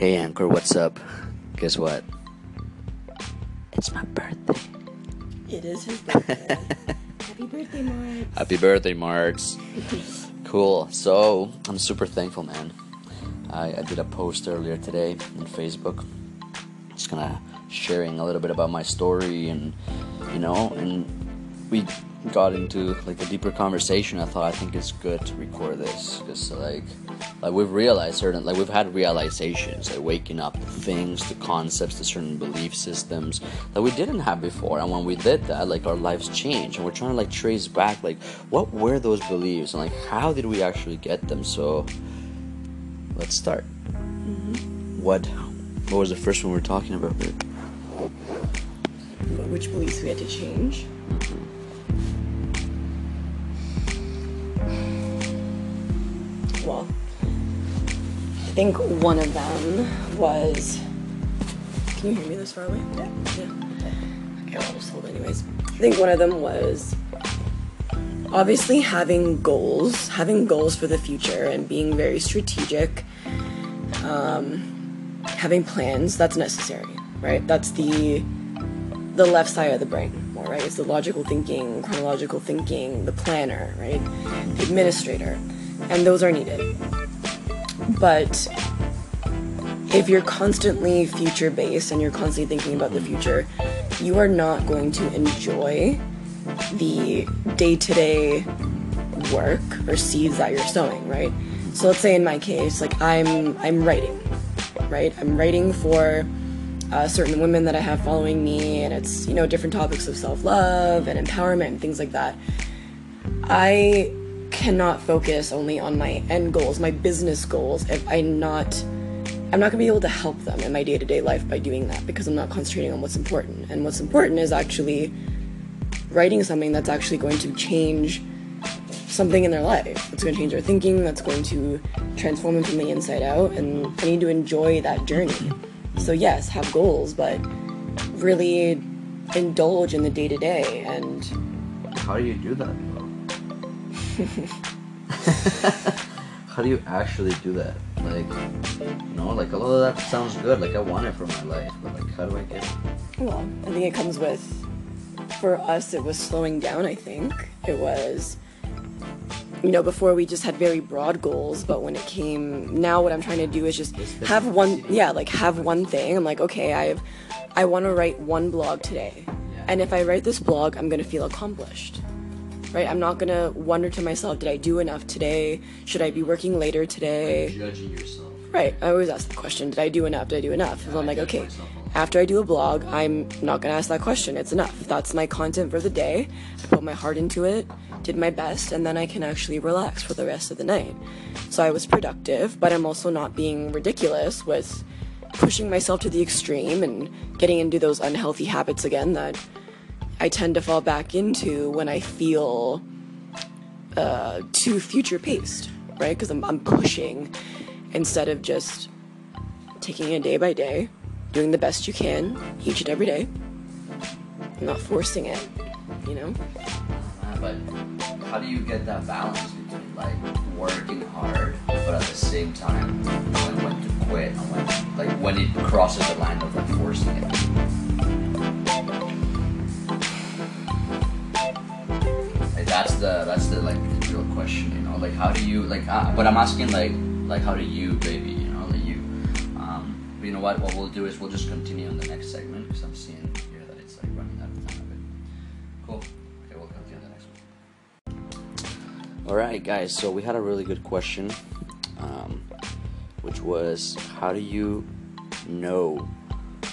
Hey Anchor, what's up? Guess what? It's my birthday. It is his birthday. Happy birthday, Mark. Happy birthday, Marks. cool. So, I'm super thankful, man. I, I did a post earlier today on Facebook. Just kind of sharing a little bit about my story and, you know, and we got into like a deeper conversation. I thought I think it's good to record this because like like we've realized certain like we've had realizations like waking up to things to concepts to certain belief systems that we didn't have before and when we did that like our lives changed and we're trying to like trace back like what were those beliefs and like how did we actually get them so let's start Mm-hmm. what what was the first one we were talking about But which beliefs we had to change? Well, I think one of them was. Can you hear me this far away? Yeah. Yeah. Okay, I'll just hold anyways. I think one of them was obviously having goals, having goals for the future, and being very strategic. Um, having plans that's necessary, right? That's the the left side of the brain, more right? It's the logical thinking, chronological thinking, the planner, right? The administrator, and those are needed. But if you're constantly future based and you're constantly thinking about the future, you are not going to enjoy the day to day work or seeds that you're sowing, right? So let's say in my case, like I'm I'm writing, right? I'm writing for uh, certain women that I have following me, and it's you know different topics of self love and empowerment and things like that. I cannot focus only on my end goals, my business goals, if I'm not I'm not gonna be able to help them in my day to day life by doing that because I'm not concentrating on what's important. And what's important is actually writing something that's actually going to change something in their life. Going to change their thinking, that's going to transform them from the inside out, and I need to enjoy that journey. So, yes, have goals, but really indulge in the day to day. And how do you do that how do you actually do that like you know like a lot of that sounds good like i want it for my life but like how do i get it well, I think it comes with, for us, it was slowing down, I think. It was you know, before we just had very broad goals, but when it came now what I'm trying to do is just have one yeah, like have one thing. I'm like, okay, I have I want to write one blog today. And if I write this blog, I'm going to feel accomplished. Right? I'm not to wonder to myself, did I do enough today? Should I be working later today? judging yourself Right. I always ask the question, did I do enough? Did I do enough? And I'm like, okay, after I do a blog, I'm not to ask that question. It's enough. That's my content for the day. I put my heart into it, did my best, and then I can actually relax for the rest of the night. So I was productive, but I'm also not being ridiculous with pushing myself to the extreme and getting into those unhealthy habits again that I tend to fall back into when I feel uh, too future paced, right? Because I'm, I'm pushing instead of just taking it day by day, doing the best you can each and every day, not forcing it, you know? but how do you get that balance between like working hard but at the same time knowing when to quit and when like when it crosses the line of like forcing it that's the that's the like real question you know? Like how do you like uh, but i'm asking like like how do you baby you know? Like you um but you know what? What we'll do is we'll just continue on the next segment because i'm seeing here that it's like running out of time a bit. Cool. Okay we'll continue on the next one. All right guys so we had a really good question um, which was how do you know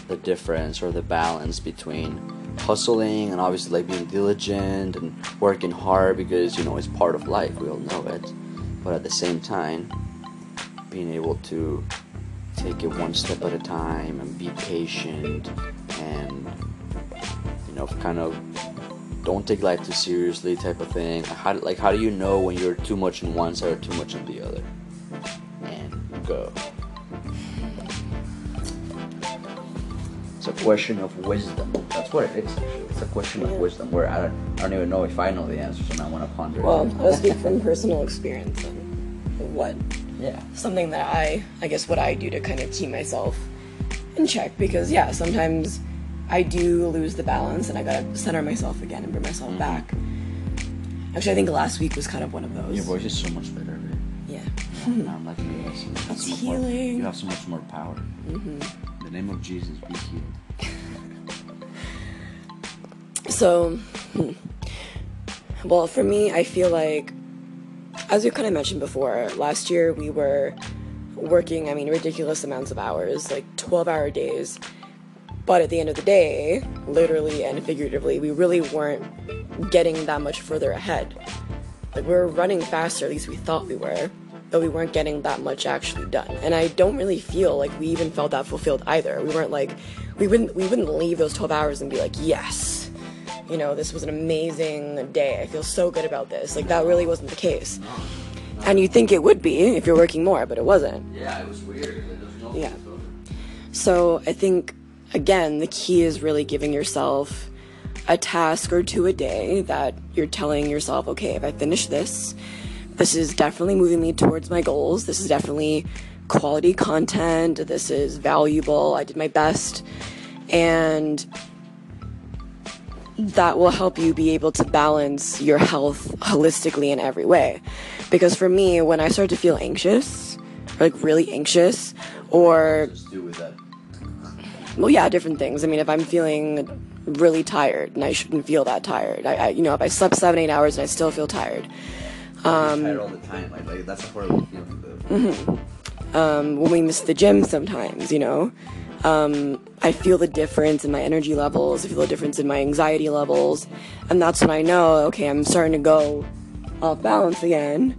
the difference or the balance between hustling and obviously like being diligent and working hard because you know it's part of life. We all know it. But at the same time being able to take it one step at a time and be patient and you know kind of don't take life too seriously type of thing. How like how do you know when you're too much in one side or too much in the other? And go it's a question of wisdom that's what it is actually it's a question of wisdom where I don't, I don't even know if I know the answers and I want to ponder Well, it I'll speak from personal experience and what Yeah. something that I, I guess, what I do to kind of keep myself in check because, yeah, sometimes I do lose the balance and I gotta center myself again and bring myself Mm-hmm. back. Actually, I think last week was kind of one of those. Your voice is so much better. Right? Yeah. Yeah, I'm like you. That's, that's That's so much more- healing. you have so much more power. In the name of Jesus, be healed. So, hmm. well, for me, I feel like, as we kind of mentioned before, last year we were working, I mean, ridiculous amounts of hours, like 12 hour days. But at the end of the day, literally and figuratively, we really weren't getting that much further ahead. Like, we were running faster, at least we thought we were, but we weren't getting that much actually done. And I don't really feel like we even felt that fulfilled either. We weren't like, we wouldn't, we wouldn't leave those 12 hours and be like, yes, you know, this was an amazing day. I feel so good about this. Like, that really wasn't the case. And you think it would be if you're working more, but it wasn't. Yeah, it was weird. No Yeah. So I think, again, the key is really giving yourself a task or two a day that you're telling yourself, okay, if I finish this, this is definitely moving me towards my goals. This is definitely quality content. This is valuable. I did my best. And that will help you be able to balance your health holistically in every way. Because for me, when I start to feel anxious, or like really anxious, or Just do with that. well, yeah, different things. I mean, if I'm feeling really tired and I shouldn't feel that tired, I, I you know, if I slept seven, eight hours and I still feel tired, Um, tired all the time. Like, like that's a horrible feeling. Though. um, when we miss the gym sometimes, you know, um, I feel the difference in my energy levels. I feel the difference in my anxiety levels, and that's when I know, okay, I'm starting to go off balance again.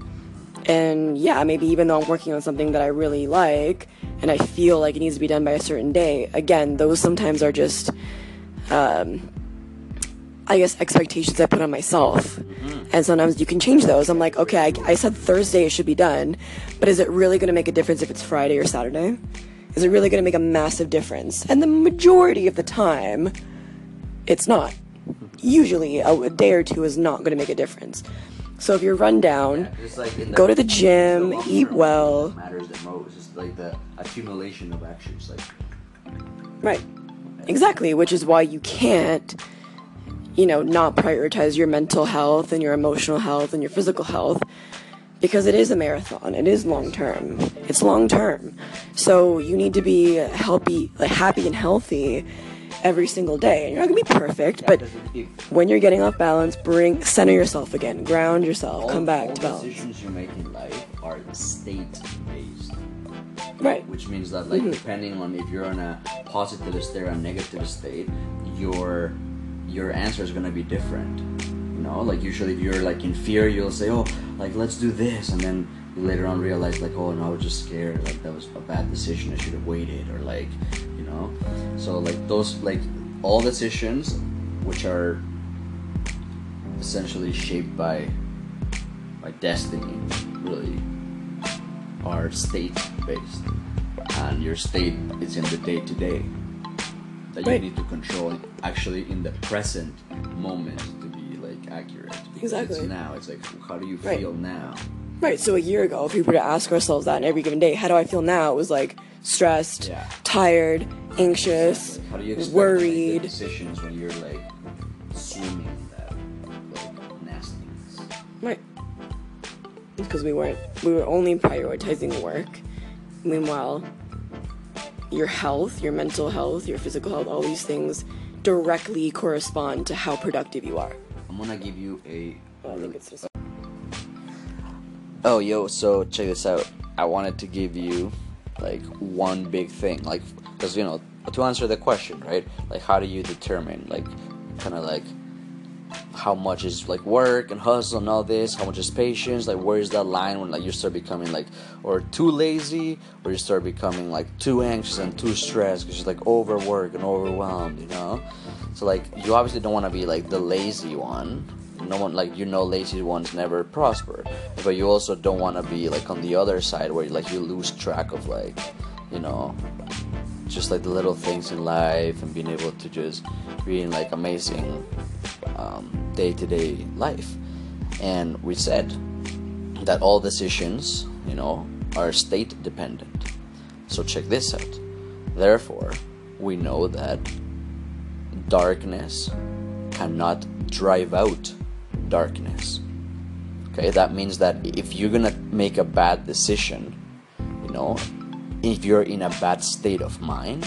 And yeah, maybe even though I'm working on something that I really like and I feel like it needs to be done by a certain day, again, those sometimes are just, um, I guess, expectations I put on myself. Mm-hmm. And sometimes you can change those. I'm like, okay, I, I said Thursday it should be done, but is it really going to make a difference if it's Friday or Saturday? Is it really going to make a massive difference? And the majority of the time, it's not. Mm-hmm. Usually, a, a day or two is not going to make a difference. So if you're run down, It's like Go to the gym, long eat well. Matters the most. It's like the accumulation of actions. Like Right. Exactly, which is why you can't, you know, not prioritize your mental health and your emotional health and your physical health because it is a marathon. It is long term. It's long term. So you need to be healthy, like happy and healthy every single day. And you're not going to be perfect, but because if- if when you're getting off balance, bring center yourself again, ground yourself, all, come back all to balance. decisions you make in life are state based. Right. which means that like mm-hmm. depending on if you're in a positive state or a negative state your your answer is to be different you know? Like usually if you're like in fear you'll say oh like let's do this and then you later on realize like oh no i was just scared like that was a bad decision i should have waited or like you know? So like those like all decisions which are essentially shaped by by destiny really are state based and your state is in the day to day that you need to control actually in the present moment to be like accurate because Exactly. it's now it's like how do you Right. feel now Right, so a year ago, if we were to ask ourselves that in every given day, how do I feel now? It was like stressed, Yeah. tired, anxious, Like, how do you expect to make worried. good decisions when you're like swimming in that like nastiness Right. Because we weren't, we were only prioritizing work. Meanwhile, your health, your mental health, your physical health, all these things directly correspond to how productive you are. i'm gonna give you a oh, think it's just Oh, yo, so check this out. I wanted to give you like one big thing, like, because you know, to answer the question, right? Like, how do you determine, like, kind of like, how much is like work and hustle and all this? How much is patience? Like, where is that line when like you start becoming like, or too lazy, or you start becoming like too anxious and too stressed because you're like overworked and overwhelmed, you know? So like, you obviously don't want to be like the lazy one. No one like you know lazy ones never prosper, but you also don't want to be like on the other side where like you lose track of like, you know, just like the little things in life and being able to just be in like amazing day to day life. And we said that all decisions, you know, are state dependent. So check this out. Therefore, we know that darkness cannot drive out darkness. Okay, that means that if you're gonna make a bad decision, you know, if you're in a bad state of mind,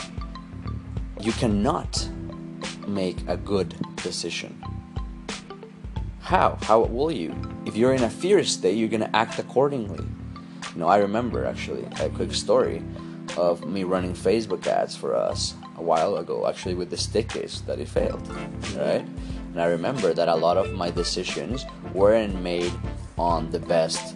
you cannot make a good decision. How? How will you? If you're in a fear state, you're gonna act accordingly. You know, I remember actually a quick story of me running Facebook ads for us a while ago, actually with the stick case that it failed, right? And I remember that a lot of my decisions weren't made on the best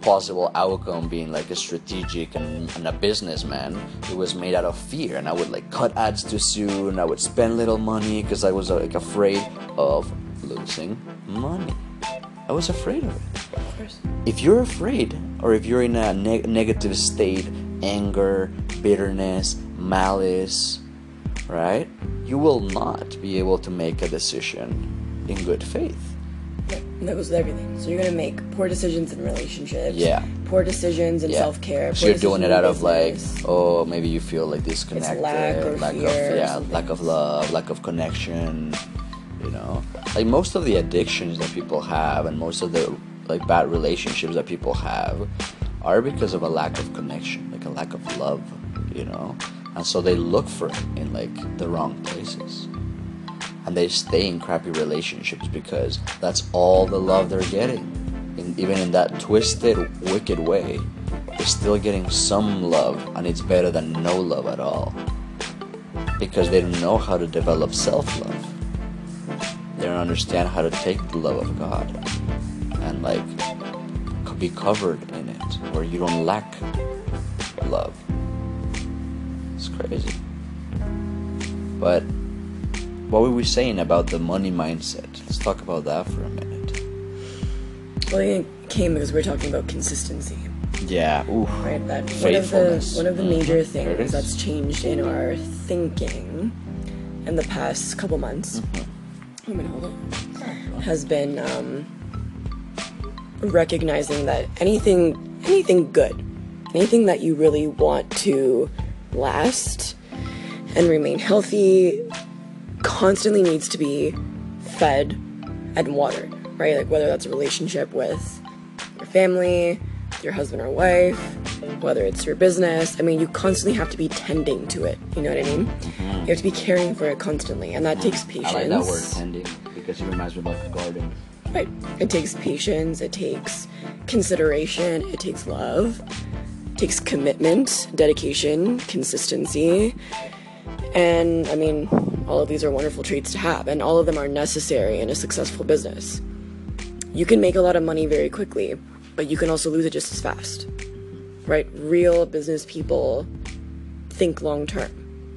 possible outcome being like a strategic and, and, a businessman it was made out of fear and i would like cut ads too soon i would spend little money because i was like afraid of losing money i was afraid of it Of course. if you're afraid or if you're in a neg- negative state anger bitterness malice right you will not be able to make a decision in good faith Yeah, that goes with everything. So you're gonna make poor decisions in relationships. Yeah. Poor decisions in Yeah. self care. So you're doing it out of like, oh, maybe you feel like disconnected, lack or lack fear of yeah, lack of love, lack of connection. You know, like most of the addictions that people have, and most of the like bad relationships that people have, are because of a lack of connection, like a lack of love. You know, and so they look for it in like the wrong places. And they stay in crappy relationships because that's all the love they're getting. And even in that twisted, wicked way, they're still getting some love, and it's better than no love at all. Because they don't know how to develop self love. They don't understand how to take the love of God and, like, be covered in it, where you don't lack love. It's crazy. But what were we saying about the money mindset? Let's talk about that for a minute. Well, it came because we're talking about consistency, Yeah. Ooh. right? That one of the one of the Mhm. major it things that's changed in our thinking in the past couple months. Mm-hmm. Oh, man, hold on. Has been um, recognizing that anything anything good, anything that you really want to last and remain healthy, constantly needs to be fed and watered, right? Like whether that's a relationship with your family, your husband or wife, whether it's your business. I mean, you constantly have to be tending to it. You know what I mean? You have to be caring for it constantly, and that takes patience. Mm-hmm. I like that word tending because it reminds me of like a garden. Right. It takes patience, it takes consideration, it takes love, it takes commitment, dedication, consistency. And I mean, all of these are wonderful traits to have, and all of them are necessary in a successful business. You can make a lot of money very quickly, but you can also lose it just as fast. Right? Real business people think long term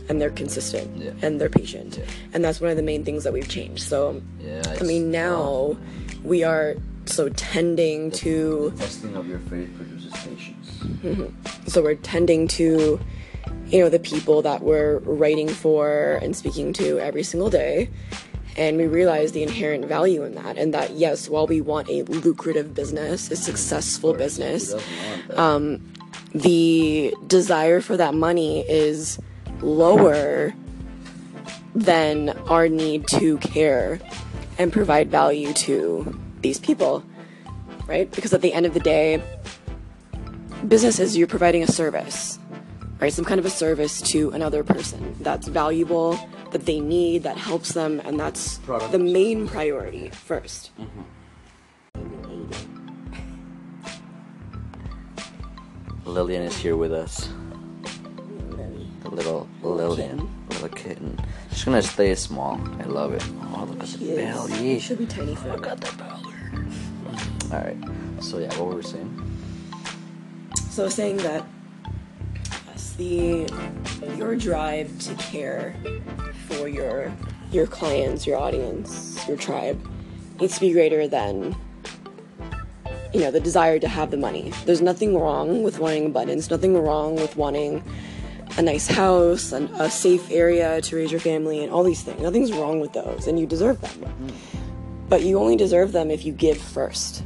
and they're consistent Yeah. and they're patient. Yeah. And that's one of the main things that we've changed. So Yeah. I mean, now we are so tending to, testing of your faith produces patience. Mm-hmm. so we're tending to, you know, the people that we're writing for and speaking to every single day. And we realize the inherent value in that. And that, yes, while we want a lucrative business, a successful business, Who doesn't want that? Um, the desire for that money is lower than our need to care and provide value to these people, right? Because at the end of the day, business is you're providing a service, right? Some kind of a service to another person that's valuable, that they need, that helps them, and that's Product. the main priority first. Mm-hmm. Lillian is here with us. The little Lillian, little kitten. She's gonna stay small. I love it. Oh, look at the belly. She Should be tiny for Look at the belly. All right. So yeah, what were we saying? So saying that yes, the your drive to care for your your clients, your audience, your tribe needs to be greater than you know the desire to have the money. There's nothing wrong with wanting abundance. Nothing wrong with wanting a nice house and a safe area to raise your family and all these things. Nothing's wrong with those, and you deserve them. But you only deserve them if you give first.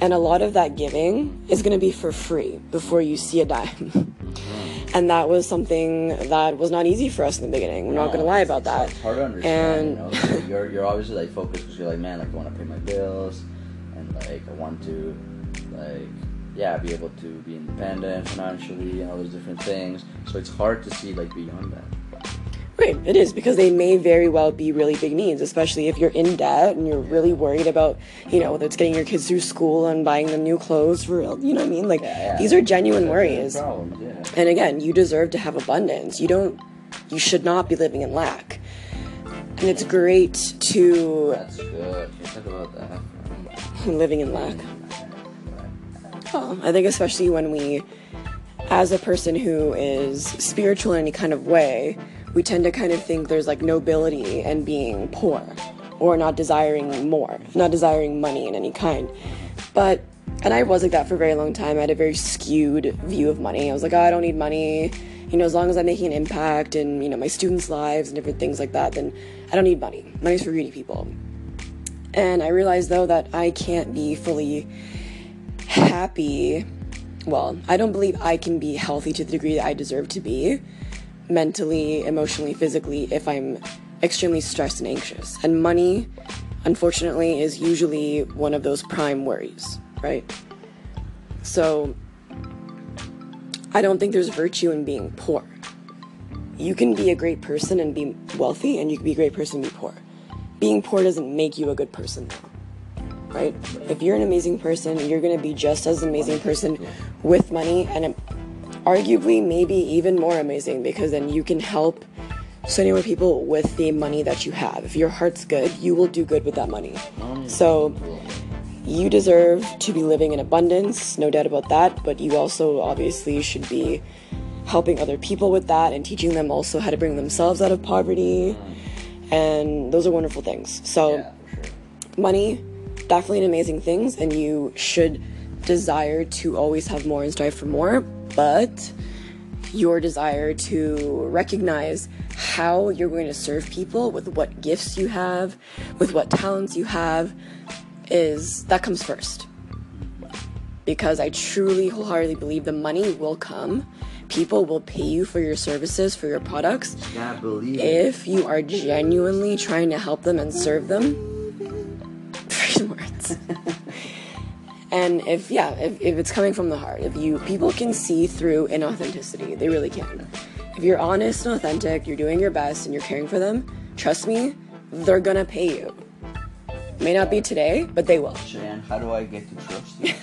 And a lot of that giving is going to be for free before you see a dime. and that was something that was not easy for us in the beginning. We're not going to lie about that. It's hard to understand. you know, like, you're you're obviously like focused because you're like, man, like I want to pay my bills, and like I want to, like, yeah, be able to be independent financially and all those different things. So it's hard to see like beyond that. Right, it is because they may very well be really big needs, especially if you're in debt and you're really worried about, you know, whether it's getting your kids through school and buying them new clothes for real. You know what I mean? Like Yeah, yeah. these are genuine worries. Problems, yeah. And again, you deserve to have abundance. You don't you should not be living in lack. And it's great to That's good. Can you talk about that? Living in lack. Oh, um, I think especially when we as a person who is spiritual in any kind of way, we tend to kind of think there's like nobility in being poor or not desiring more, not desiring money in any kind. But and I was like that for a very long time. I had a very skewed view of money. I was like, oh, I don't need money. You know, as long as I'm making an impact in, you know, my students' lives and different things like that, then I don't need money. Money's for greedy people. And I realized though that I can't be fully happy. Well, I don't believe I can be healthy to the degree that I deserve to be mentally, emotionally, physically if I'm extremely stressed and anxious. And money, unfortunately, is usually one of those prime worries, right? So I don't think there's virtue in being poor. You can be a great person and be wealthy, and you can be a great person and be poor. Being poor doesn't make you a good person, though right? If you're an amazing person, you're going to be just as amazing person with money and um, arguably maybe even more amazing because then you can help so many more people with the money that you have. If your heart's good, you will do good with that money. So you deserve to be living in abundance, no doubt about that, but you also obviously should be helping other people with that and teaching them also how to bring themselves out of poverty. And those are wonderful things. So Yeah, sure. money definitely an amazing things and you should desire to always have more and strive for more but your desire to recognize how you're going to serve people with what gifts you have with what talents you have is that comes first because i truly wholeheartedly believe the money will come people will pay you for your services for your products Yeah, believe if you are genuinely trying to help them and serve them. Words. And if yeah if, if it's coming from the heart if you people can see through inauthenticity they really can. If you're honest and authentic you're doing your best and you're caring for them trust me they're gonna pay you. May not be today but they will. Cheyenne, how do I get to trust you?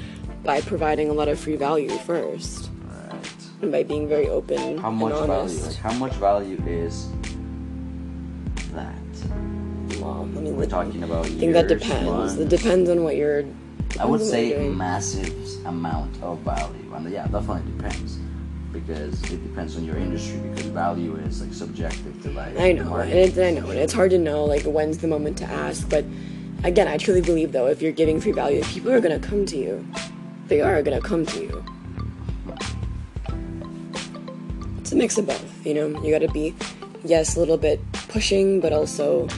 by providing a lot of free value first right. and by being very open How much value? Like, how much value is that? well, I mean, We're like, talking about I think that depends. months. It depends on what you're. I would say massive amount of value, and yeah, definitely depends because it depends on your industry because value is like subjective to like. I know, and it's, I know, and it's hard to know like when's the moment to ask. But again, I truly believe though, if you're giving free value, people are gonna come to you. They are gonna come to you. It's a mix of both, you know. You gotta be, yes, a little bit pushing, but also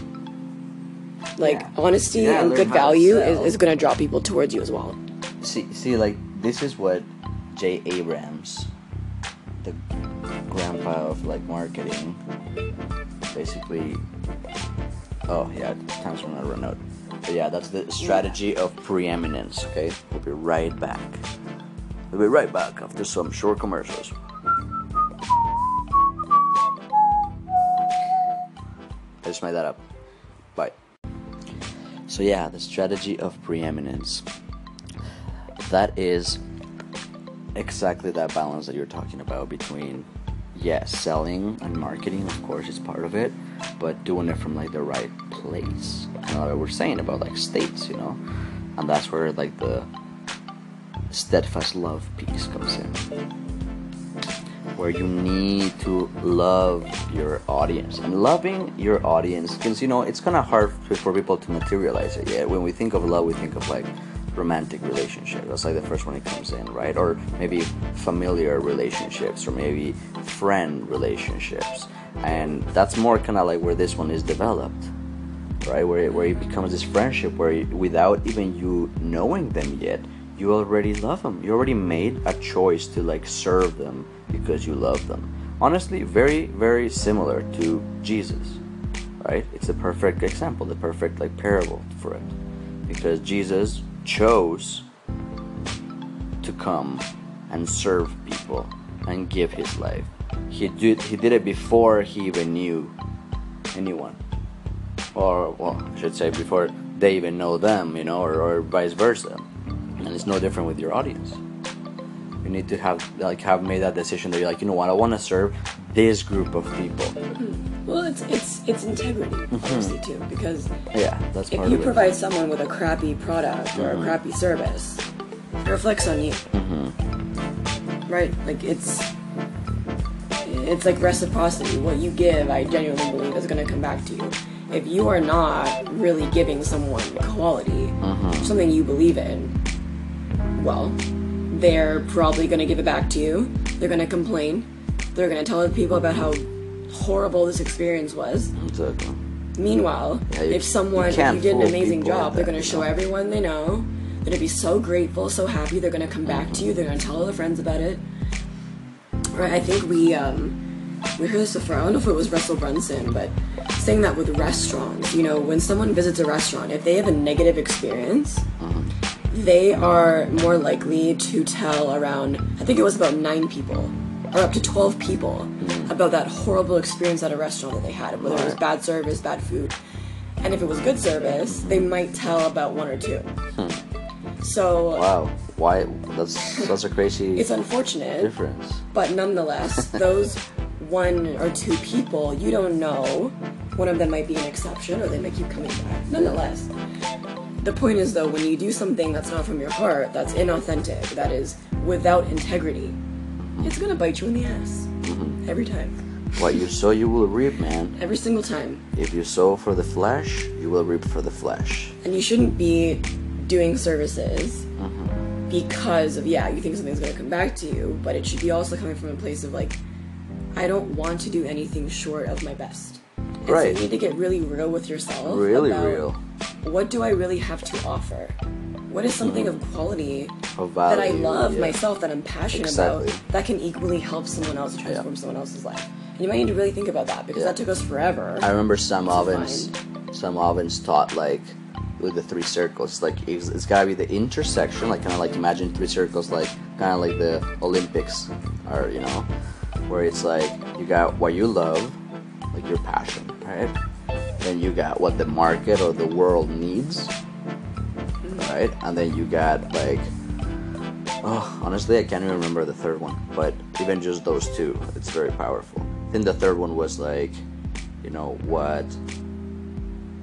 like Yeah. honesty Yeah, and good value is, is gonna draw people towards you as well. See, see, like this is what Jay Abraham, the grandpa of like marketing, basically. Oh yeah, time's gonna run out. But yeah, that's the strategy of preeminence. Okay, we'll be right back. We'll be right back after some short commercials. I just made that up. Bye. So yeah, the strategy of preeminence that is exactly that balance that you're talking about between yes selling and marketing of course is part of it but doing it from like the right place kind of like we're saying about like states you know? And that's where like the steadfast love piece comes in. Where you need to love your audience. And loving your audience because you know it's kind of hard for people to materialize it yeah when we think of love we think of like romantic relationship that's like the first one that comes in right? Or maybe familiar relationships or maybe friend relationships. And that's more kind of like where this one is developed right? Where where it becomes this friendship where without even you knowing them yet, you already love them. You already made a choice to like serve them because you love them. Honestly, very very similar to Jesus, right? It's a perfect example, the perfect like parable for it, because Jesus chose to come and serve people and give his life. He did he did it before he even knew anyone or well, I should say before they even know them, you know, or, or vice versa. And it's no different with your audience. You need to have like have made that decision that you're like, you know what, I want to serve this group of people. Mm-hmm. Well, it's it's it's integrity, mm-hmm. obviously too, because Yeah, that's if you provide someone with a crappy product or a mm-hmm. crappy service, it reflects on you. Right? Like it's it's like reciprocity. What you give, I genuinely believe, is going to come back to you. If you are not really giving someone quality, something you believe in, well, they're probably going to give it back to you. They're going to complain. They're going to tell other people about how horrible this experience was. Exactly. Meanwhile, Yeah, you- if someone you if you did an amazing job, they're going to show everyone they know. They're going to be so grateful, so happy. They're going to come back to you. They're going to tell all their friends about it. Right? I think we um, we heard this before. I don't know if it was Russell Brunson, but saying that with restaurants, you know, when someone visits a restaurant, if they have a negative experience, uh-huh. they are more likely to tell around. I think it was about nine people or up to 12 people mm. about that horrible experience at a restaurant that they had, whether it was bad service, bad food. And if it was good service, they might tell about one or two. Hmm. So Wow. Why? That's that's a crazy it's unfortunate, difference. but nonetheless, those one or two people, you don't know. One of them might be an exception or they may keep coming back. Nonetheless, the point is though, when you do something that's not from your heart, that's inauthentic, that is without integrity, it's gonna bite you in the ass. Mm-hmm. Every time. What you sow, you will reap, man. Every single time. If you sow for the flesh, you will reap for the flesh. And you shouldn't be doing services mm-hmm. because of, yeah, you think something's gonna come back to you, but it should be also coming from a place of like, I don't want to do anything short of my best. And so Right. you need to get really real with yourself. Really real. What do I really have to offer? What is something mm-hmm. of quality Of that I love yeah. myself, that I'm passionate Exactly. about, that can equally help someone else transform someone else's life? And you might need to really think about that because that took us forever. I remember Sam Ovens. Sam Ovens taught like with the three circles. Like it's, it's gotta be the intersection. Like kind of like imagine three circles, like kind of like the Olympics, or you know, where it's like you got what you love, like your passion, right? Then you got what the market or the world needs, right? And then you got like Oh, honestly, I can't even remember the third one. But even just those two, it's very powerful. I think the third one was like, you know, what,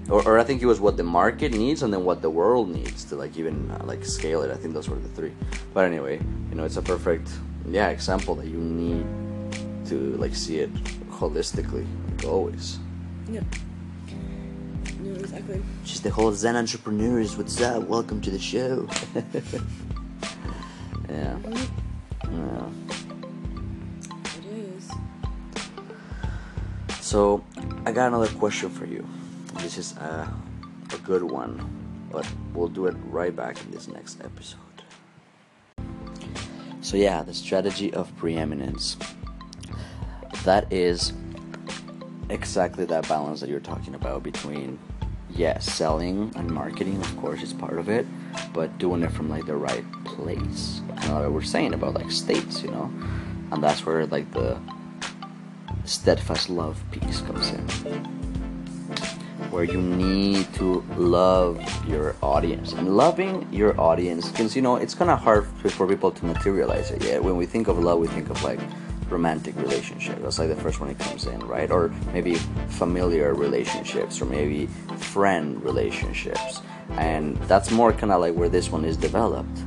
or, or I think it was what the market needs and then what the world needs to like even uh, like scale it. I think those were the three. But anyway, you know, it's a perfect, yeah, example that you need to like see it holistically, like always. yeah. No, exactly. Just the whole Zen entrepreneurs. What's up? Welcome to the show. yeah. Mm-hmm. Yeah. It is. So, I got another question for you. This is a, a good one, but we'll do it right back in this next episode. So, yeah, the strategy of preeminence. That is exactly that balance that you're talking about between, yes, selling and marketing, of course, is part of it, but doing it from like the right place. and what we're saying about like states, you know, and that's where like the steadfast love piece comes in. Where you need to love your audience. And loving your audience because you know it's kind of hard for people to materialize it yeah. When we think of love we think of like romantic relationship that's like the first one it comes in right or maybe familiar relationships or maybe friend relationships and that's more kind of like where this one is developed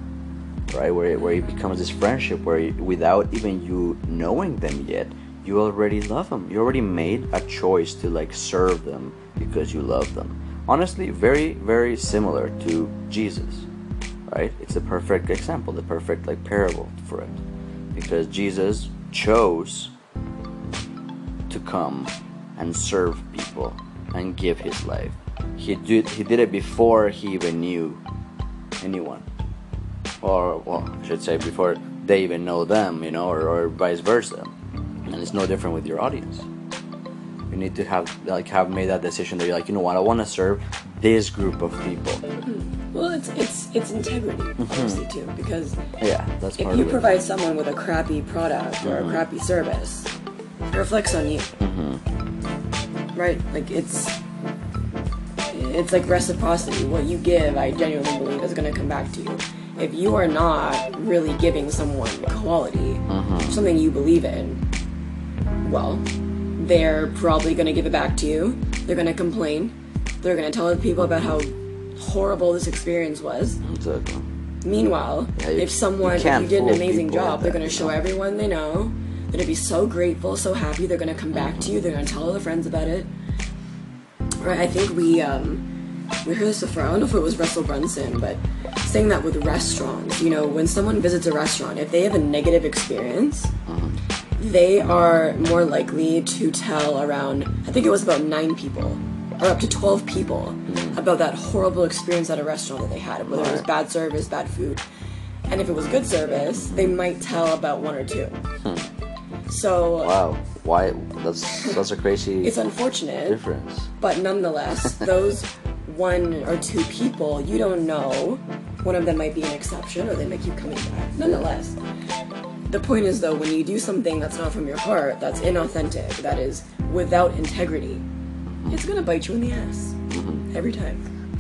right? Where it, where it becomes this friendship where you, without even you knowing them yet, you already love them. You already made a choice to like serve them because you love them. Honestly, very very similar to Jesus, right? It's a perfect example, the perfect like parable for it, because Jesus chose to come and serve people and give his life. he did he did it before he even knew anyone, or well, I should say before they even know them, you know, or, or vice versa. And it's no different with your audience. You need to have like have made that decision that you're like, you know what, I want to serve this group of people. Well, it's it's it's integrity, obviously mm-hmm. too, because Yeah, that's if part you of provide someone with a crappy product or a mm-hmm. crappy service, it reflects on you. Mm-hmm. Right? Like it's it's like reciprocity. What you give, I genuinely believe, is going to come back to you. If you are not really giving someone quality, something you believe in, well, they're probably going to give it back to you. They're going to complain. They're going to tell other people about how horrible this experience was. Exactly. Meanwhile, Yeah, you- if someone, you if you did an amazing job, they're going to show know? everyone they know. They're to be so grateful, so happy. They're going to come back to you. They're going to tell all their friends about it. Right? I think we um, we heard this before. I don't know if it was Russell Brunson, but saying that with restaurants, you know, when someone visits a restaurant, if they have a negative experience, they are more likely to tell around. I think it was about nine people or up to 12 people about that horrible experience at a restaurant that they had, whether it was bad service, bad food. And if it was good service, they might tell about one or two. Hmm. So Wow. Why? That's that's a crazy it's unfortunate, difference. but nonetheless, those one or two people, you don't know. One of them might be an exception or they might keep coming back. Nonetheless, the point is though, when you do something that's not from your heart, that's inauthentic, that is without integrity, it's gonna bite you in the ass. Mm-hmm. Every time.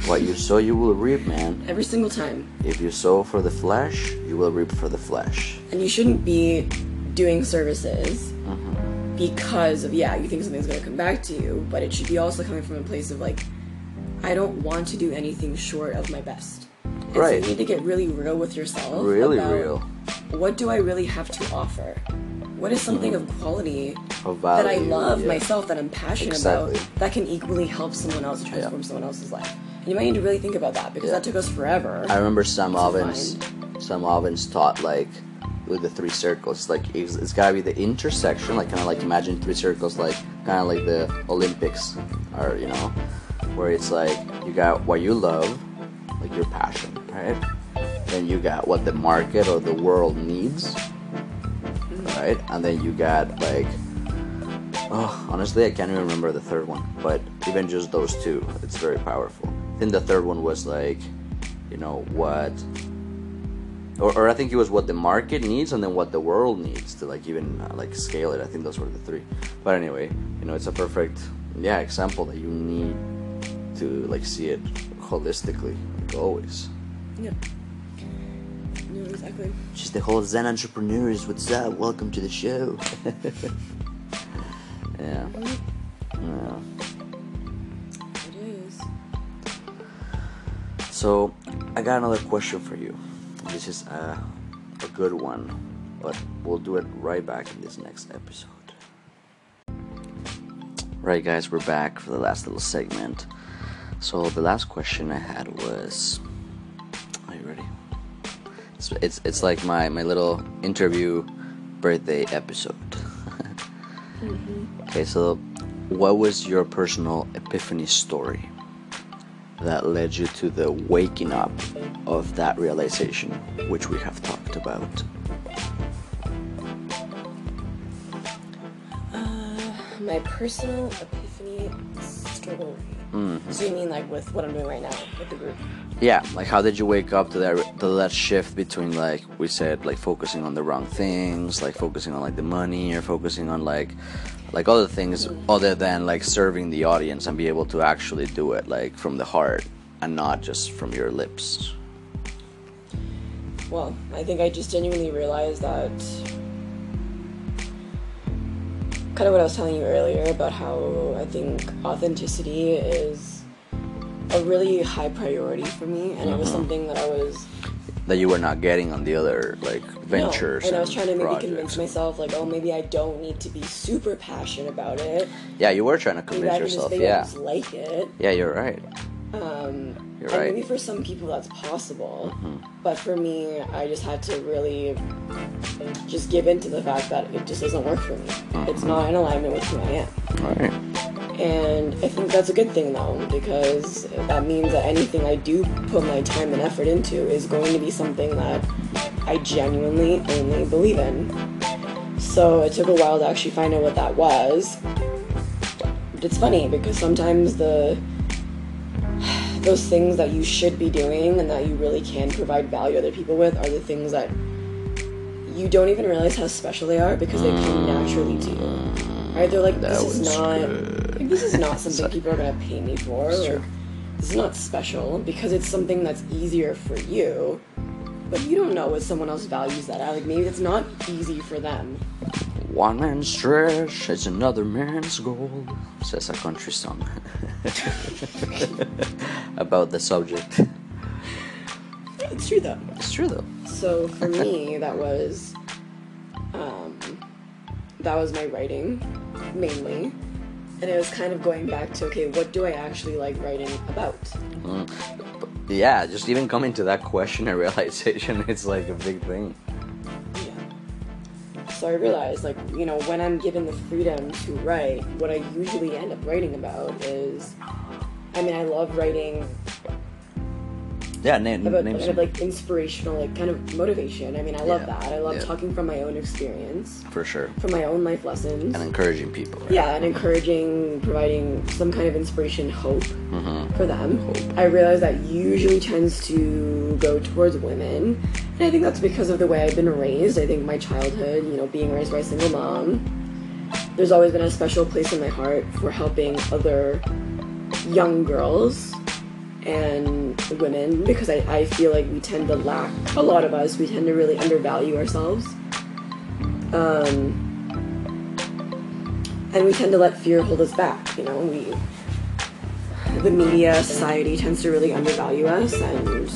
What you sow, you will reap, man. Every single time. If you sow for the flesh, you will reap for the flesh. And you shouldn't be doing services uh-huh. because of, yeah, you think something's gonna come back to you, but it should be also coming from a place of like, I don't want to do anything short of my best. And so Right. you need to get really real with yourself. Really real. What do I really have to offer? What is something of quality Of that I love yeah. myself, that I'm passionate Exactly. about, that can equally help someone else transform someone else's life? And you might need to really think about that because Yeah. that took us forever. I remember Sam Ovens. Sam Ovens taught like with the three circles. Like it's, it's gotta be the intersection. Like kind of like imagine three circles, like kind of like the Olympics, or you know, where it's like you got what you love, like your passion, right? Then you got what the market or the world needs, right? And then you got like Oh, honestly, I can't even remember the third one. But even just those two, it's very powerful. I think the third one was like, you know, what, or, or I think it was what the market needs and then what the world needs to like even uh, like scale it. I think those were the three. But anyway, you know, it's a perfect, yeah, example that you need to like see it holistically, like always. yeah. Exactly. Just the whole Zen entrepreneurs. What's up? Welcome to the show. yeah. Yeah. It is. So, I got another question for you. This is uh, a good one, but we'll do it right back in this next episode. Right, guys, we're back for the last little segment. So, the last question I had was Are you ready? It's, it's, it's like my, my little interview birthday episode. Mm-hmm. Okay, so what was your personal epiphany story? that led you to the waking up of that realization, which we have talked about. Uh, my personal epiphany story. Mm-hmm. So you mean like with what I'm doing right now with the group? Yeah, like how did you wake up to that to that shift between like we said like focusing on the wrong things, like focusing on like the money, or focusing on like like other things other than like serving the audience and be able to actually do it like from the heart and not just from your lips. Well, I think I just genuinely realized that kind of what I was telling you earlier about how I think authenticity is a really high priority for me, and it was something that I was That you were not getting on the other like ventures. No. And I was trying to maybe projects. convince myself, like, oh, maybe I don't need to be super passionate about it. Yeah, you were trying to convince I can just yourself. Yeah, like it. yeah, you're right. Um, You're and right. maybe for some people that's possible, Mm-hmm. but for me, I just had to really just give in to the fact that it just doesn't work for me. Mm-hmm. It's not in alignment with who I am. Right. And I think that's a good thing though, because that means that anything I do put my time and effort into is going to be something that I genuinely only believe in. So it took a while to actually find out what that was. But it's funny because sometimes the those things that you should be doing and that you really can provide value other people with are the things that you don't even realize how special they are because they come naturally to you. Right? They're like, this is not like, this is not something people are gonna pay me for. Like, this is not special because it's something that's easier for you. But you don't know what someone else values that at. Like maybe it's not easy for them. One man's trash is another man's gold, says a country song about the subject. It's true though. It's true though. So for me, that was um, that was my writing mainly, and it was kind of going back to okay, what do I actually like writing about? Yeah, just even coming to that question and realization, it's like a big thing. So I realized, like, you know, when I'm given the freedom to write, what I usually end up writing about is, I mean, I love writing Yeah, name, about name kind of like inspirational, like kind of motivation. I mean, I love Yeah, that. I love yeah. talking from my own experience, for sure, from my own life lessons. and encouraging people. right? yeah, and encouraging, providing some kind of inspiration, hope Mhm. for them. hope. I realize that usually tends to go towards women, and I think that's because of the way I've been raised. I think my childhood, you know, being raised by a single mom, there's always been a special place in my heart for helping other young girls and women because I, I feel like we tend to lack a lot of us we tend to really undervalue ourselves. Um, and we tend to let fear hold us back you know we the media society tends to really undervalue us and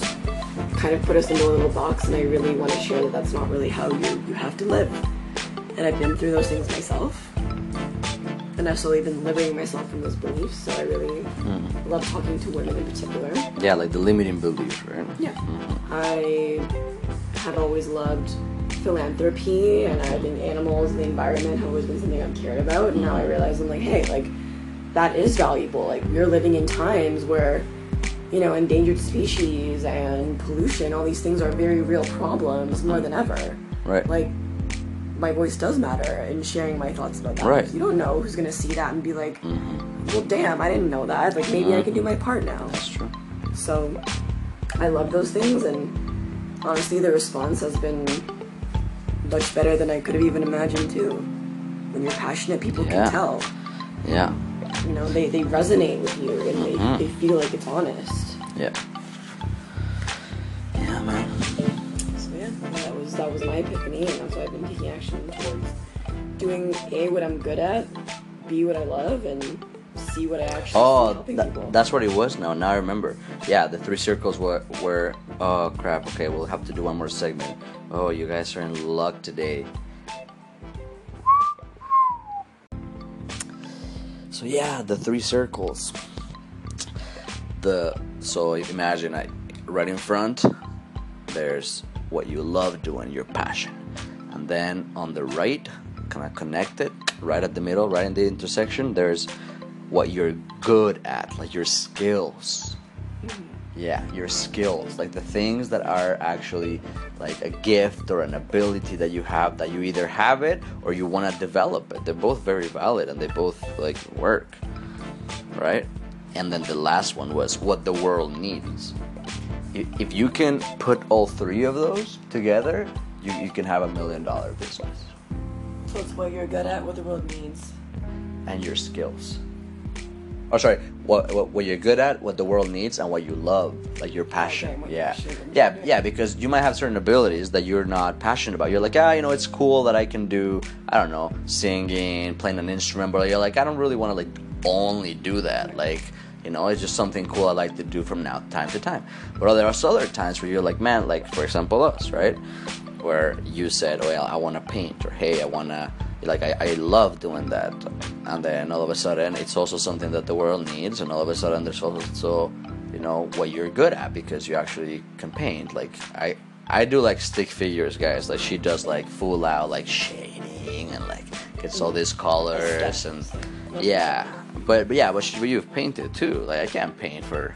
kind of put us into a little box and i really want to share that that's not really how you, you have to live. And i've been through those things myself and been liberating myself from those beliefs so i really hmm. love talking to women in particular Yeah, like the limiting beliefs, right? yeah. Hmm. I have always loved philanthropy and I think animals and the environment have always been something I've cared about. And now I hmm. realize I'm like, hey, like, that is valuable. Like, we're living in times where, you know, endangered species and pollution, all these things are very real problems more than ever. Right. Like, my voice does matter in sharing my thoughts about that. Right. You don't know who's gonna see that and be like, well, damn, I didn't know that. Like, maybe I can do my part now. That's true. So I love those things, and honestly, the response has been much better than I could have even imagined too. When you're passionate, people Yeah. can tell. Yeah. You know, they, they resonate with you and Mhm. they, they feel like it's honest. Yeah, that was that was my epiphany, and that's why I've been taking action towards doing a what I'm good at, b what I love, and c what I actually see Oh, helping people. that's what it was now. Now I remember. Yeah, the three circles were, were. Oh, crap. Okay, we'll have to do one more segment. Oh, you guys are in luck today. So, yeah, the three circles. The So, imagine I, right in front, there's what you love doing, your passion. And then on the right, kind of connected, right at the middle, right in the intersection, there's what you're good at, like your skills. Mm-hmm. Yeah, your skills, like the things that are actually like a gift or an ability that you have that you either have it or you want to develop it. They're both very valid and they both like work, right? And then the last one was what the world needs. If if you can put all three of those together, you, you can have a million dollar business so it's what you're good at, what the world needs. and your skills. Oh, sorry. What, what what you're good at, what the world needs, and what you love, like your passion. Okay, yeah, yeah, yeah. Because you might have certain abilities that you're not passionate about. You're like, ah, you know, it's cool that I can do, I don't know, singing, playing an instrument, but you're like, I don't really want to like only do that. Like, you know, it's just something cool I like to do from now time to time. But there are other times where you're like, man, like for example, us, right? Where you said, oh, yeah, I want to paint, or hey, I want to like I, I love doing that and then all of a sudden it's also something that the world needs and all of a sudden there's also you know what you're good at because you actually can paint like i i do like stick figures guys like she does like full out like shading and like gets all these colors and yeah but, but yeah, but sh- you've painted too. Like I can't paint for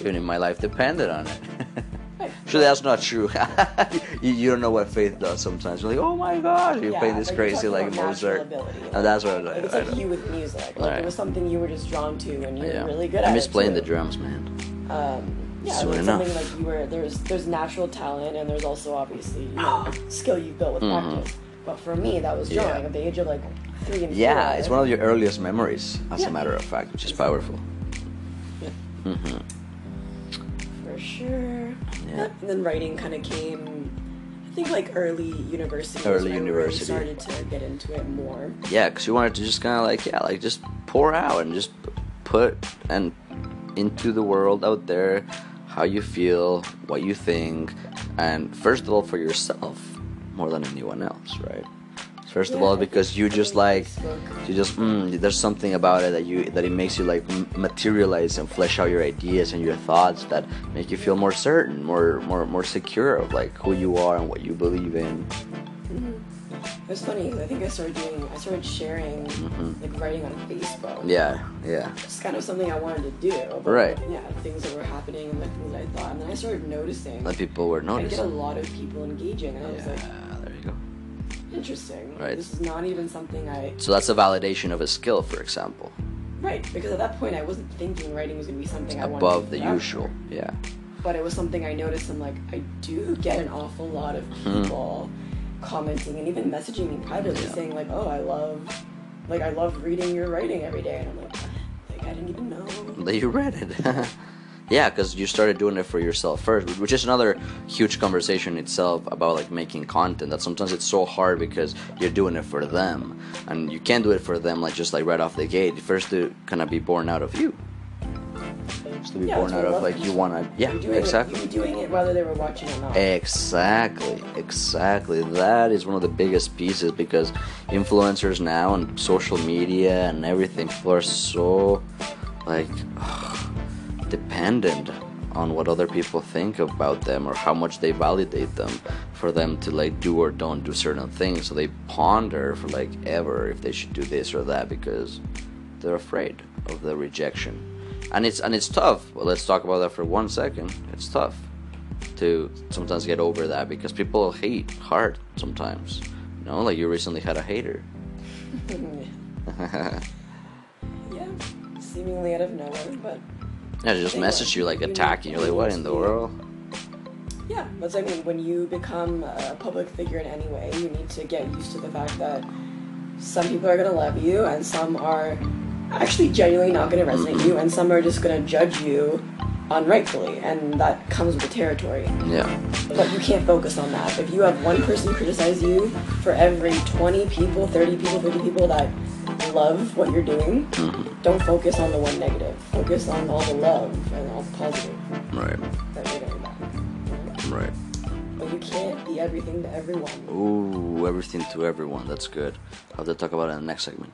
even if my life depended on it. Sure, that's not true. you, you don't know what faith does sometimes. You're like, oh my gosh, you Yeah, paint this crazy like Mozart. ability, And like- that's what I, Like, it's like you with music. Like Right. it was something you were just drawn to, and you yeah. really good I at I miss playing too. the drums, man. Um, yeah, Soon like enough. something like you were there's there's natural talent, and there's also obviously you know skill you've built with practice. But for me, that was Mm-hmm. Yeah. drawing at the age of like three and Yeah, four. it's one of your earliest memories, as Yeah. a matter of fact, which is powerful. mm-hmm for sure. Yeah. And then writing kind of came. I think like early university. Early when I really university. started to get into it more. Yeah, because you wanted to just kind of like, yeah, like just pour out and just put and into the world out there how you feel, what you think, and first of all for yourself more than anyone else, right? First of all, because you just like you just mm, there's something about it that you that it makes you like materialize and flesh out your ideas and your thoughts that make you feel more certain, more more more secure of like who you are and what you believe in. It was funny. I think I started doing. I started sharing Mhm. like writing on Facebook. Yeah, yeah. It's kind of something I wanted to do. But, Right. Yeah, things that were happening and the things I thought, and then I started noticing. That people were noticing. I get a lot of people engaging, and I was Yeah, like, there you go. interesting. Right. This is not even something I. So that's a validation of a skill, for example, Right, because at that point I wasn't thinking writing was gonna be something I wanted to above the usual. Yeah. But it was something I noticed. I'm like, I do get an awful lot of people commenting and even messaging me privately. Yeah. saying like, oh, I love, like I love reading your writing every day, and I'm like, like I didn't even know. That you read it. yeah, because you started doing it for yourself first, which is another huge conversation itself about like making content. That sometimes it's so hard because you're doing it for them, and you can't do it for them like just like right off the gate. First, to kind of be born out of you. Just to be Yeah, born out of like you want to. Yeah, exactly. It, doing it whether they were watching or not. Exactly, exactly. That is one of the biggest pieces because influencers now and social media and everything, people are so like dependent on what other people think about them or how much they validate them for them to like do or don't do certain things. So they ponder for like ever if they should do this or that because they're afraid of the rejection. And it's and it's tough. Well, let's talk about that for one second. It's tough to sometimes get over that because people hate hard sometimes. You know, like you recently had a hater. yeah, seemingly out of nowhere, but Yeah, they just message you like attacking. You're like, what in the world? yeah, that's like when, when you become a public figure in any way, you need to get used to the fact that some people are gonna love you and some are actually genuinely not gonna resonate you, and some are just gonna judge you unrightfully, and that comes with the territory. Yeah, But you can't focus on that. If you have one person criticize you for every 20 people, 30 people, 50 people that love what you're doing, mm-hmm. don't focus on the one negative. Focus on all the love and all the positive right, that you're back. you know? right. But you can't be everything to everyone. Ooh, everything to everyone. That's good. I'll have to talk about it in the next segment.